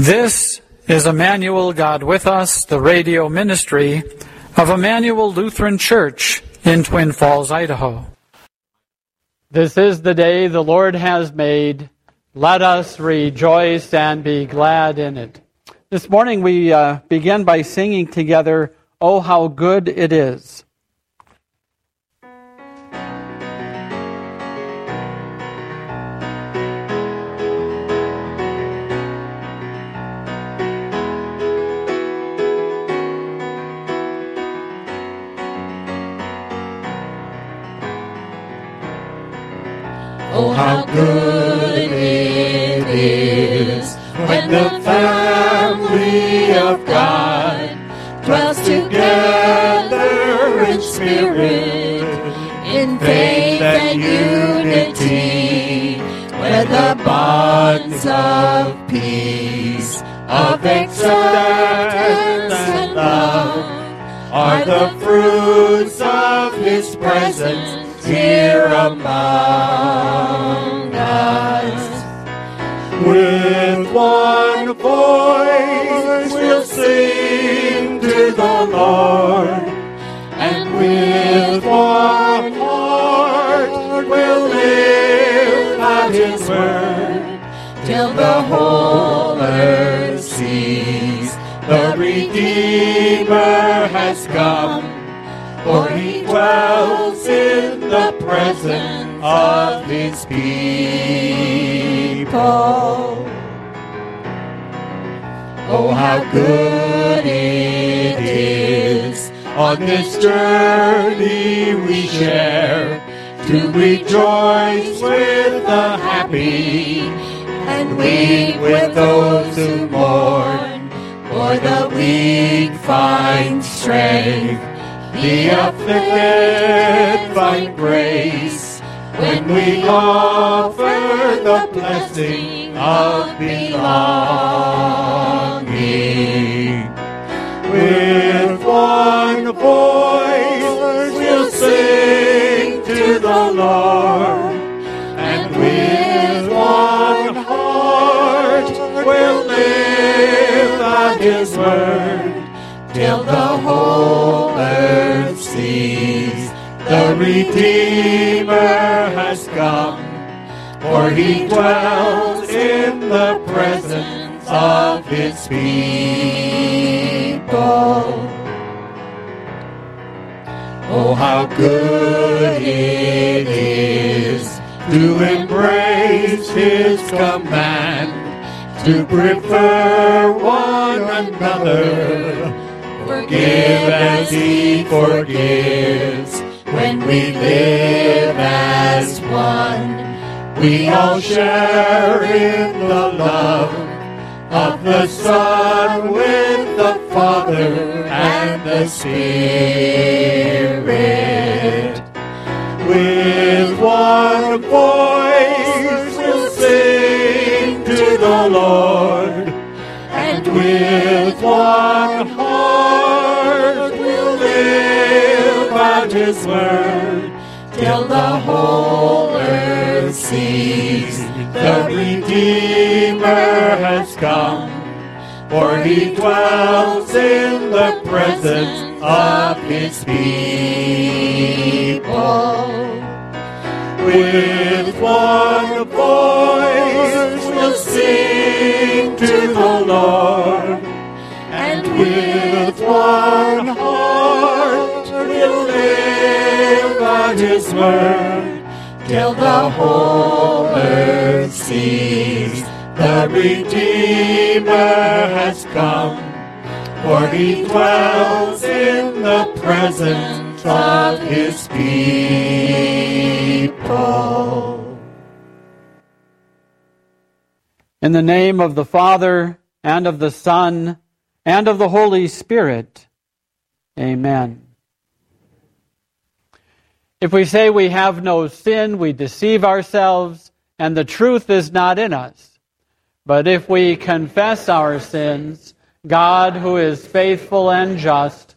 This is Immanuel God with Us, the radio ministry of Immanuel Lutheran Church in Twin Falls, Idaho. This is the day the Lord has made. Let us rejoice and be glad in it. This morning we uh, begin by singing together, Oh, how good it is. Unity, where the bonds of peace, of acceptance and love are the fruits of His presence here among us. With one voice we'll sing to the Lord, and with one we'll live out His word, till the whole earth sees the Redeemer has come, for He dwells in the presence of His people. Oh, how good it is on this journey we share to rejoice with the happy and weep with those who mourn. For the weak find strength, the afflicted find grace when we offer the blessing of belonging. With one voice and with one heart we'll live His word, till the whole earth sees the Redeemer has come, for He dwells in the presence of His people. Oh, how good is to embrace His command, to prefer one another, forgive as He forgives. When we live as one, we all share in the love of the Son with the Father and the Spirit. With one voice we'll sing to the Lord, and with one heart we'll live out His word, till the whole earth sees the Redeemer has come. For he dwells in the presence of his people. With one voice we'll sing to the Lord, and with one heart we'll live out his word, till the whole earth sees the Redeemer has come, for he dwells in the presence of his people. In the name of the Father, and of the Son, and of the Holy Spirit. Amen. If we say we have no sin, we deceive ourselves, and the truth is not in us. But if we confess our sins, God, who is faithful and just,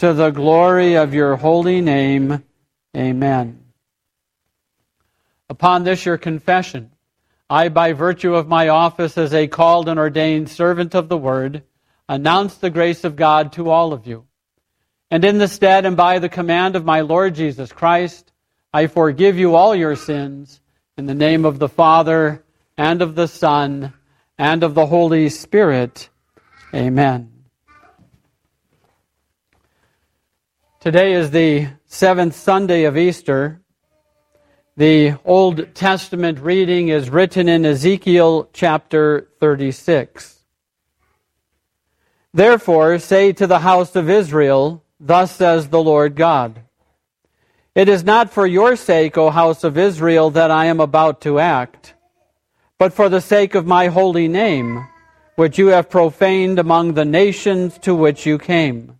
to the glory of your holy name. Amen. Upon this, your confession. I, by virtue of my office as a called and ordained servant of the word, announce the grace of God to all of you. And in the stead and by the command of my Lord Jesus Christ, I forgive you all your sins in the name of the Father and of the Son and of the Holy Spirit. Amen. Today is the seventh Sunday of Easter. The Old Testament reading is written in Ezekiel chapter 36. Therefore, say to the house of Israel, Thus says the Lord God It is not for your sake, O house of Israel, that I am about to act, but for the sake of my holy name, which you have profaned among the nations to which you came.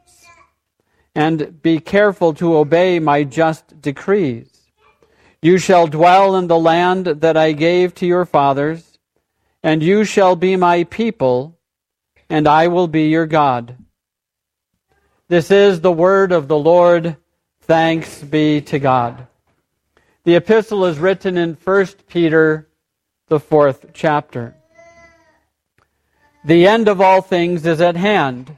and be careful to obey my just decrees. You shall dwell in the land that I gave to your fathers, and you shall be my people, and I will be your God. This is the word of the Lord. Thanks be to God. The epistle is written in 1 Peter, the fourth chapter. The end of all things is at hand.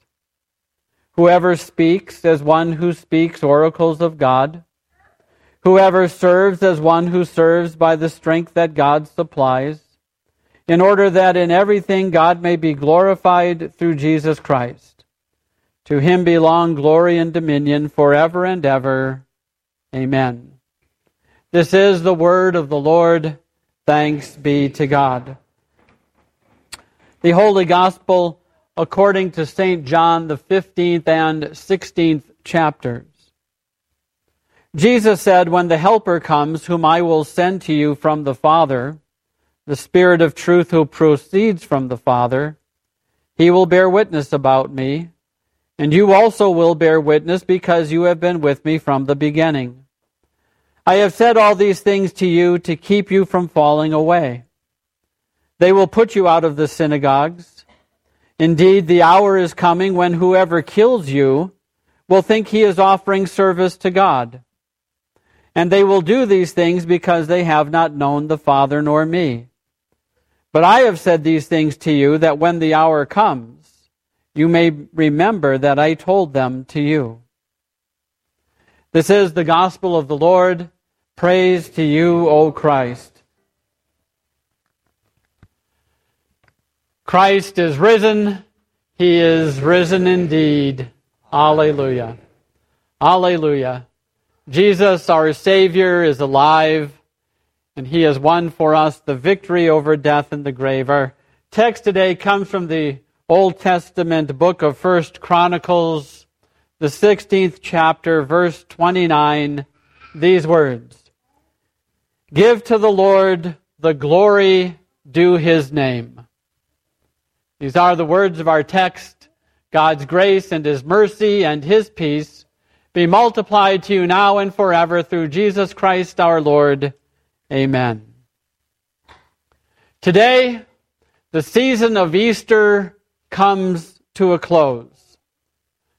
Whoever speaks as one who speaks oracles of God. Whoever serves as one who serves by the strength that God supplies in order that in everything God may be glorified through Jesus Christ. To him belong glory and dominion forever and ever. Amen. This is the word of the Lord. Thanks be to God. The Holy Gospel according to St. John, the 15th and 16th chapters. Jesus said, When the Helper comes, whom I will send to you from the Father, the Spirit of truth who proceeds from the Father, he will bear witness about me, and you also will bear witness because you have been with me from the beginning. I have said all these things to you to keep you from falling away. They will put you out of the synagogues. Indeed, the hour is coming when whoever kills you will think he is offering service to God. And they will do these things because they have not known the Father nor me. But I have said these things to you that when the hour comes, you may remember that I told them to you. This is the gospel of the Lord. Praise to you, O Christ. Christ is risen. He is risen indeed. Alleluia. Alleluia. Jesus, our Savior, is alive, and He has won for us the victory over death and the grave. Our text today comes from the Old Testament book of First Chronicles, the 16th chapter, verse 29, these words. Give to the Lord the glory due his name. These are the words of our text. God's grace and his mercy and his peace be multiplied to you now and forever through Jesus Christ our Lord. Amen. Today, the season of Easter comes to a close.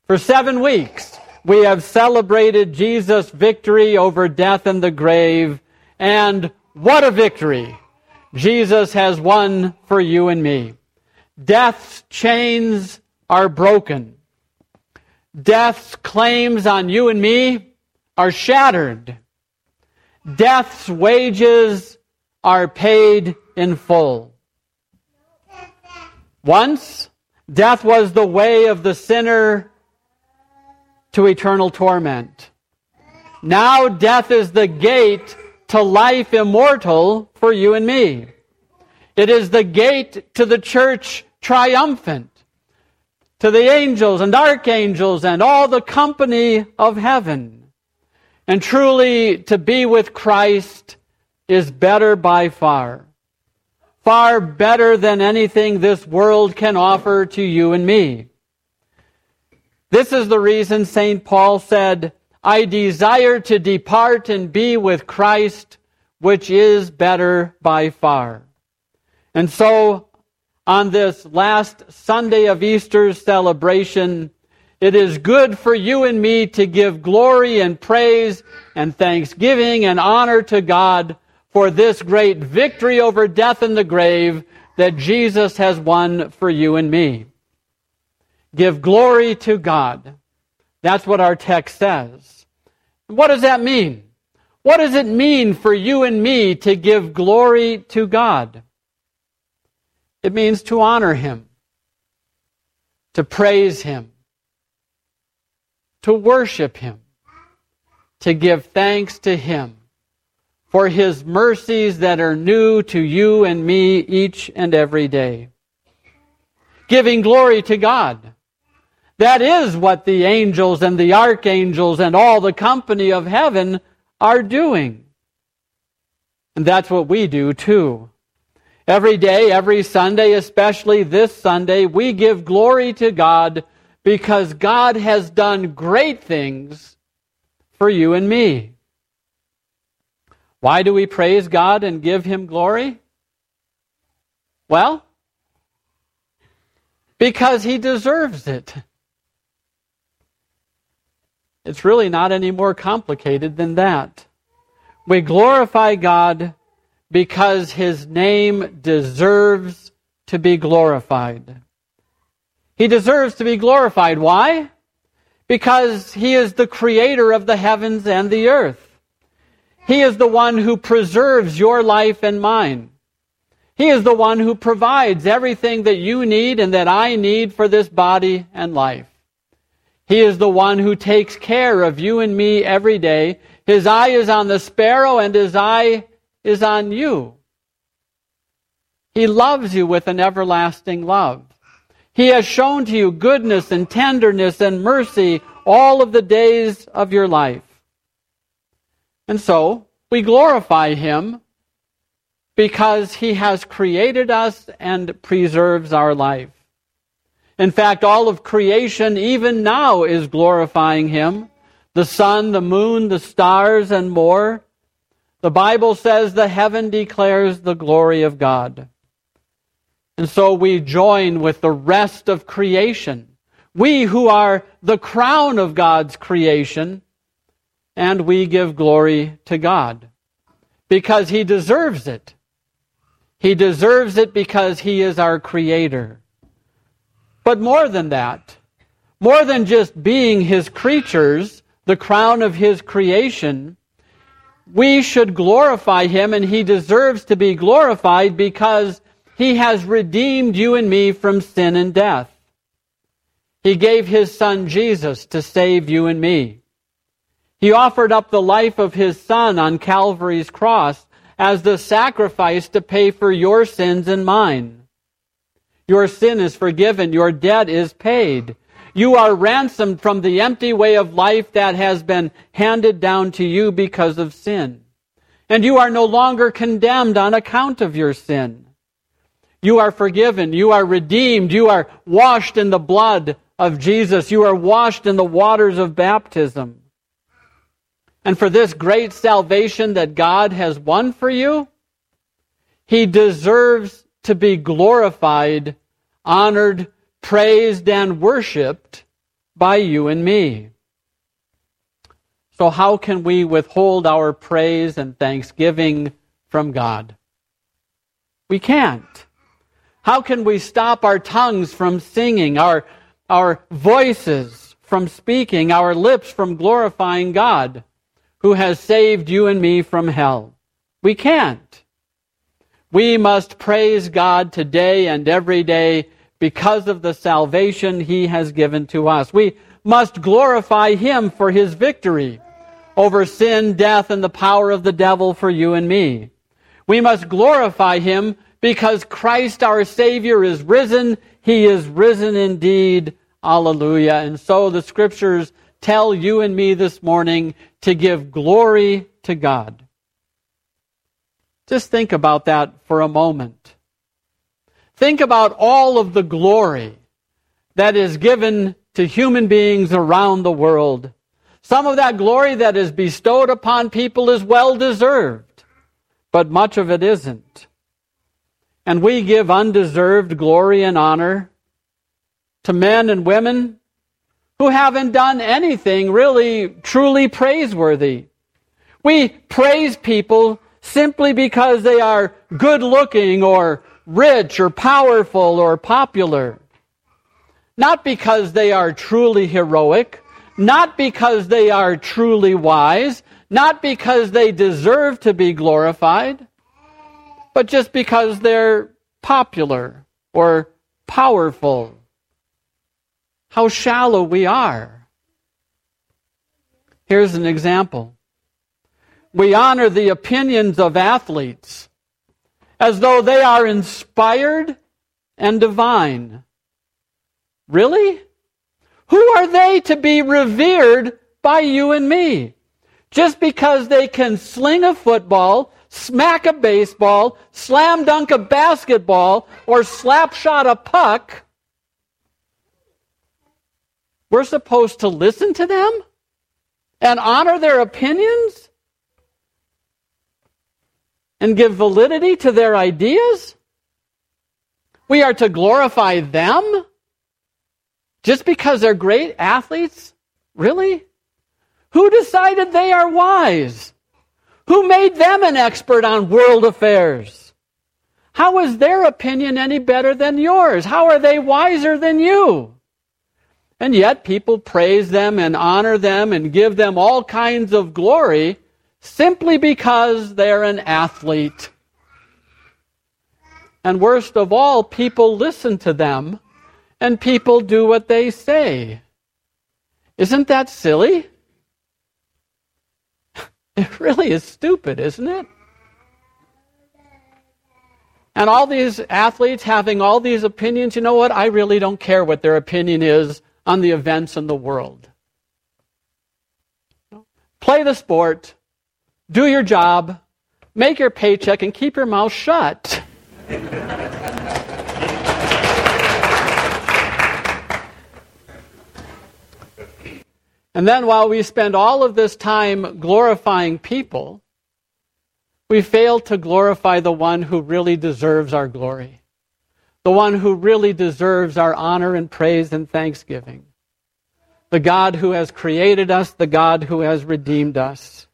For seven weeks, we have celebrated Jesus' victory over death and the grave and what a victory Jesus has won for you and me. Death's chains are broken. Death's claims on you and me are shattered. Death's wages are paid in full. Once, death was the way of the sinner to eternal torment. Now, death is the gate to life immortal for you and me. It is the gate to the church triumphant, to the angels and archangels and all the company of heaven. And truly, to be with Christ is better by far. Far better than anything this world can offer to you and me. This is the reason St. Paul said, I desire to depart and be with Christ, which is better by far. And so, on this last Sunday of Easter's celebration, it is good for you and me to give glory and praise and thanksgiving and honor to God for this great victory over death and the grave that Jesus has won for you and me. Give glory to God. That's what our text says. What does that mean? What does it mean for you and me to give glory to God? It means to honor Him, to praise Him, to worship Him, to give thanks to Him for His mercies that are new to you and me each and every day. Giving glory to God that is what the angels and the archangels and all the company of heaven are doing. And that's what we do too. Every day, every Sunday, especially this Sunday, we give glory to God because God has done great things for you and me. Why do we praise God and give Him glory? Well, because He deserves it. It's really not any more complicated than that. We glorify God because His name deserves to be glorified. He deserves to be glorified. Why? Because He is the creator of the heavens and the earth. He is the one who preserves your life and mine. He is the one who provides everything that you need and that I need for this body and life. He is the one who takes care of you and me every day. His eye is on the sparrow and his eye is on you. He loves you with an everlasting love. He has shown to you goodness and tenderness and mercy all of the days of your life. And so, we glorify Him because He has created us and preserves our life. In fact, all of creation, even now, is glorifying Him. The sun, the moon, the stars, and more. The Bible says the heaven declares the glory of God. And so we join with the rest of creation. We who are the crown of God's creation, and we give glory to God because He deserves it. He deserves it because He is our Creator. But more than that, more than just being his creatures, the crown of his creation, we should glorify him and he deserves to be glorified because he has redeemed you and me from sin and death. He gave his son Jesus to save you and me. He offered up the life of his son on Calvary's cross as the sacrifice to pay for your sins and mine. Your sin is forgiven. Your debt is paid. You are ransomed from the empty way of life that has been handed down to you because of sin. And you are no longer condemned on account of your sin. You are forgiven. You are redeemed. You are washed in the blood of Jesus. You are washed in the waters of baptism. And for this great salvation that God has won for you, He deserves to be glorified, honored, praised, and worshiped by you and me. So, how can we withhold our praise and thanksgiving from God? We can't. How can we stop our tongues from singing, our, our voices from speaking, our lips from glorifying God, who has saved you and me from hell? We can't. We must praise God today and every day because of the salvation he has given to us. We must glorify him for his victory over sin, death, and the power of the devil for you and me. We must glorify him because Christ our Savior is risen. He is risen indeed. Alleluia. And so the scriptures tell you and me this morning to give glory to God. Just think about that for a moment. Think about all of the glory that is given to human beings around the world. Some of that glory that is bestowed upon people is well deserved, but much of it isn't. And we give undeserved glory and honor to men and women who haven't done anything really truly praiseworthy. We praise people simply because they are good looking or rich or powerful or popular. Not because they are truly heroic, not because they are truly wise, not because they deserve to be glorified, but just because they're popular or powerful. How shallow we are. Here's an example. We honor the opinions of athletes as though they are inspired and divine. Really? Who are they to be revered by you and me? Just because they can sling a football, smack a baseball, slam dunk a basketball, or slap shot a puck, we're supposed to listen to them and honor their opinions? And give validity to their ideas? We are to glorify them just because they're great athletes? Really? Who decided they are wise? Who made them an expert on world affairs? How is their opinion any better than yours? How are they wiser than you? And yet people praise them and honor them and give them all kinds of glory simply because they're an athlete. And worst of all, people listen to them and people do what they say. Isn't that silly? It really is stupid, isn't it? And all these athletes having all these opinions, you know what? I really don't care what their opinion is on the events in the world. Play the sport, do your job, make your paycheck, and keep your mouth shut. and then while we spend all of this time glorifying people, we fail to glorify the one who really deserves our glory, the one who really deserves our honor and praise and thanksgiving, the God who has created us, the God who has redeemed us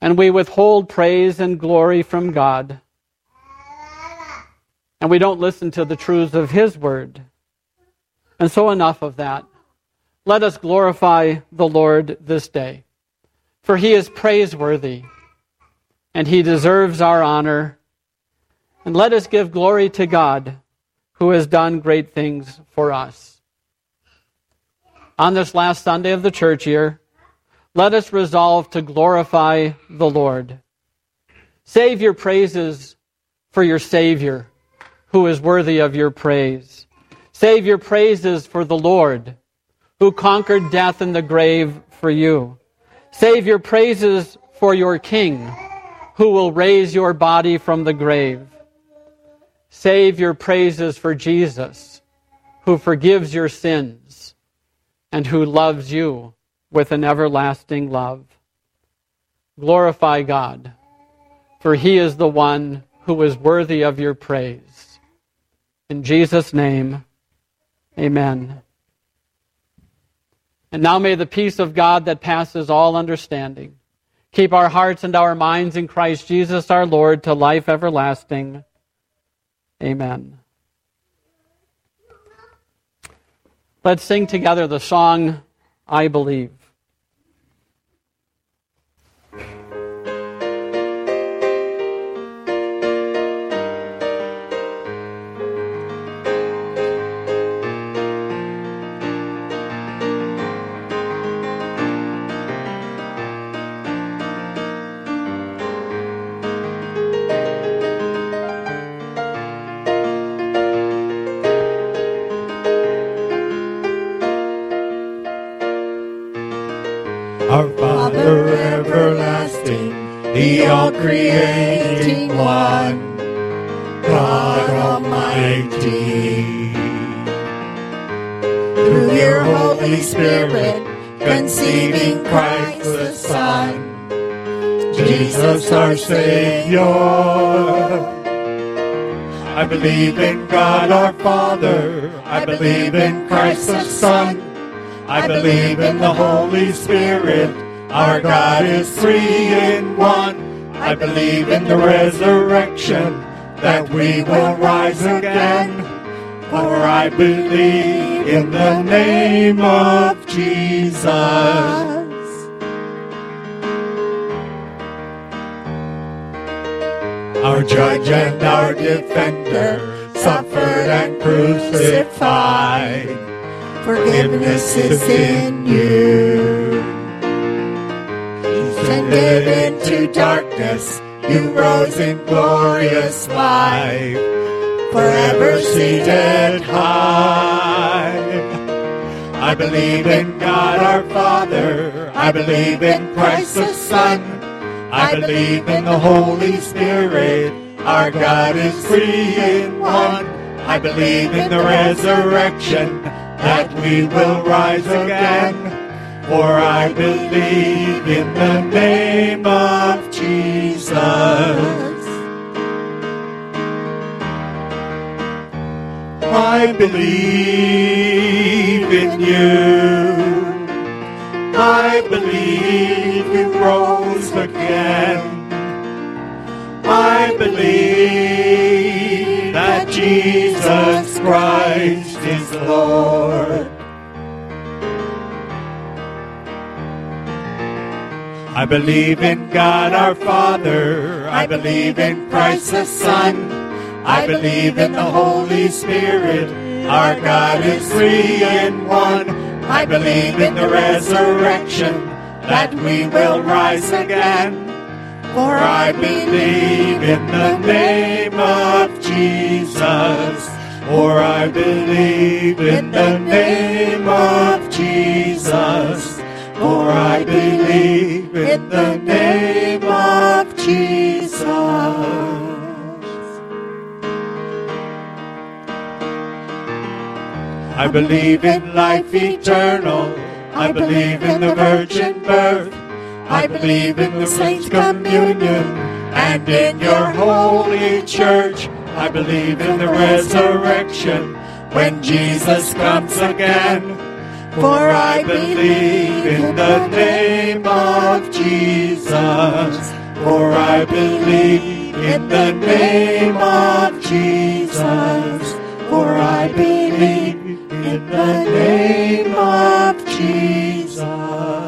and we withhold praise and glory from God. And we don't listen to the truths of His Word. And so, enough of that. Let us glorify the Lord this day. for he is praiseworthy, and he deserves our honor. And let us give glory to God, who has done great things for us. On this last Sunday of the church year, let us resolve to glorify the Lord. Save your praises for your Savior, who is worthy of your praise. Save your praises for the Lord, who conquered death and the grave for you. Save your praises for your King, who will raise your body from the grave. Save your praises for Jesus, who forgives your sins and who loves you with an everlasting love. Glorify God, for he is the one who is worthy of your praise. In Jesus' name, amen. And now may the peace of God that passes all understanding keep our hearts and our minds in Christ Jesus our Lord to life everlasting. Amen. Let's sing together the song, I Believe. Our Father everlasting, the all creating one, God Almighty. Through your Holy Spirit, conceiving Christ the Son, Jesus our Savior. I believe in God our Father, I believe in Christ the Son. I believe in the Holy Spirit. Our God is three in one. I believe in the resurrection that we will rise again. For I believe in the name of Jesus. Our judge and our defender suffered and crucified forgiveness is in you. Descended into darkness, you rose in glorious life, forever seated high. I believe in God our Father, I believe in Christ the Son, I believe in the Holy Spirit, our God is three in one. I believe in the resurrection that we will rise again. For I believe in the name of Jesus. I believe in you. I believe you rose again. I believe that Jesus Christ is Lord. I believe in God our Father. I believe in Christ the Son. I believe in the Holy Spirit. Our God is three in one. I believe in the resurrection that we will rise again. For I believe in the name of Jesus. For I believe in the name of Jesus. For I believe in the name of Jesus. I believe in life eternal. I believe in the virgin birth. I believe in the saints' communion and in your holy church. I believe in the resurrection when Jesus comes again. For I believe in the name of Jesus. For I believe in the name of Jesus. For I believe in the name of Jesus.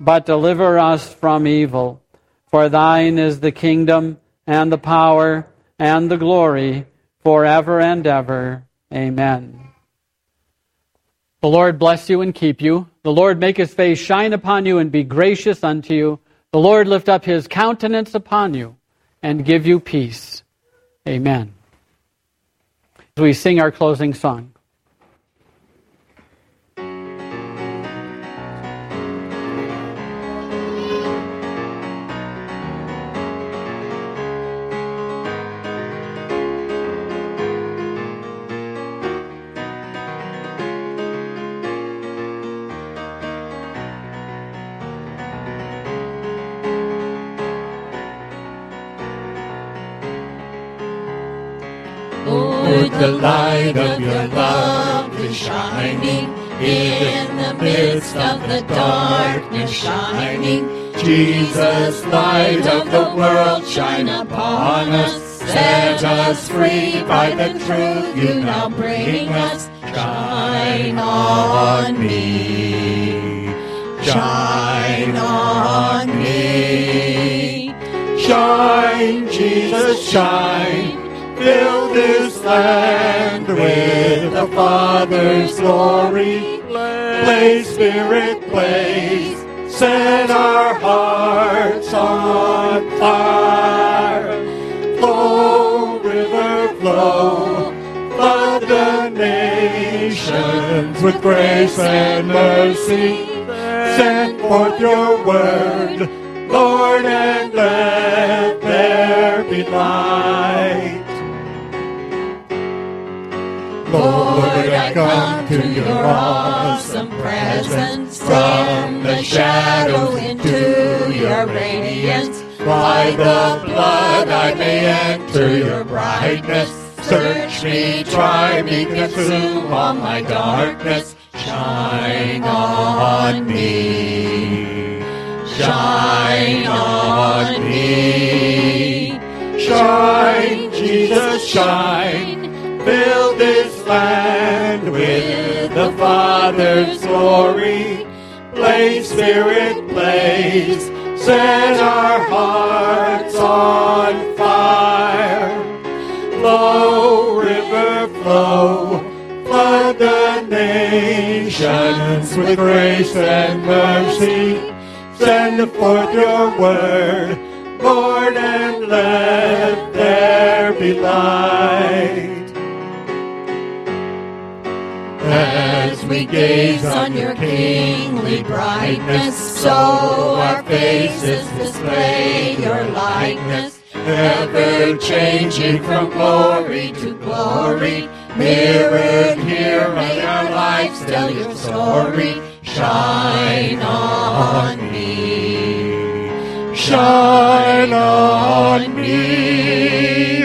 but deliver us from evil. For thine is the kingdom, and the power, and the glory, forever and ever. Amen. The Lord bless you and keep you. The Lord make his face shine upon you and be gracious unto you. The Lord lift up his countenance upon you and give you peace. Amen. As we sing our closing song. The light of your love is shining in the midst of the darkness shining. Jesus, light of the world, shine upon us. Set us free by the truth you now bring us. Shine on me. Shine on me. Shine, Jesus, shine. Fill this land with the Father's glory. Play, Spirit, blaze. Set our hearts on fire. Flow, river, flow. Flood the nations with grace and mercy. Send forth your word, Lord, and let there be light. Awesome presence from the shadow into your radiance. By the blood I may enter your brightness. Search me, try me, consume all my darkness. Shine on me. Shine on me. Shine, Jesus, shine. Fill this land with Father's glory. Blaze, Spirit, blaze. Set our hearts on fire. Flow, river, flow. Flood the nations with grace and mercy. Send forth your word, Lord, and let there be light. We gaze on your kingly brightness, so our faces display your likeness, ever changing from glory to glory. Mirrored here, may our lives tell your story. Shine on me. Shine on me.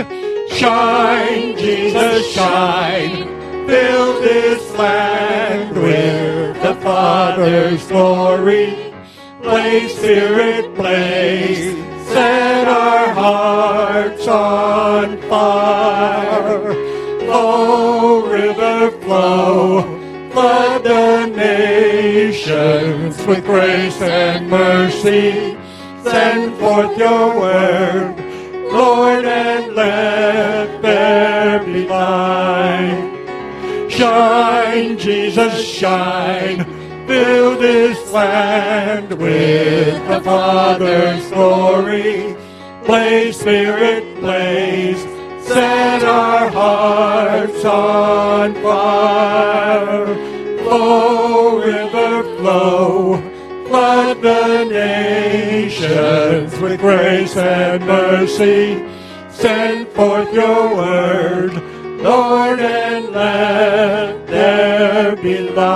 Shine, Jesus, shine. Fill this land with the Father's glory. Blaze, Spirit, blaze. Set our hearts on fire. Flow, river, flow. Flood the nations with grace and mercy. Send forth your word, Lord, and let there be light. Shine, Jesus, shine. Fill this land with the Father's glory. Blaze, Spirit, blaze. Set our hearts on fire. Flow, river, flow. Flood the nations with grace and mercy. Send forth your word, Lord, and let there be light.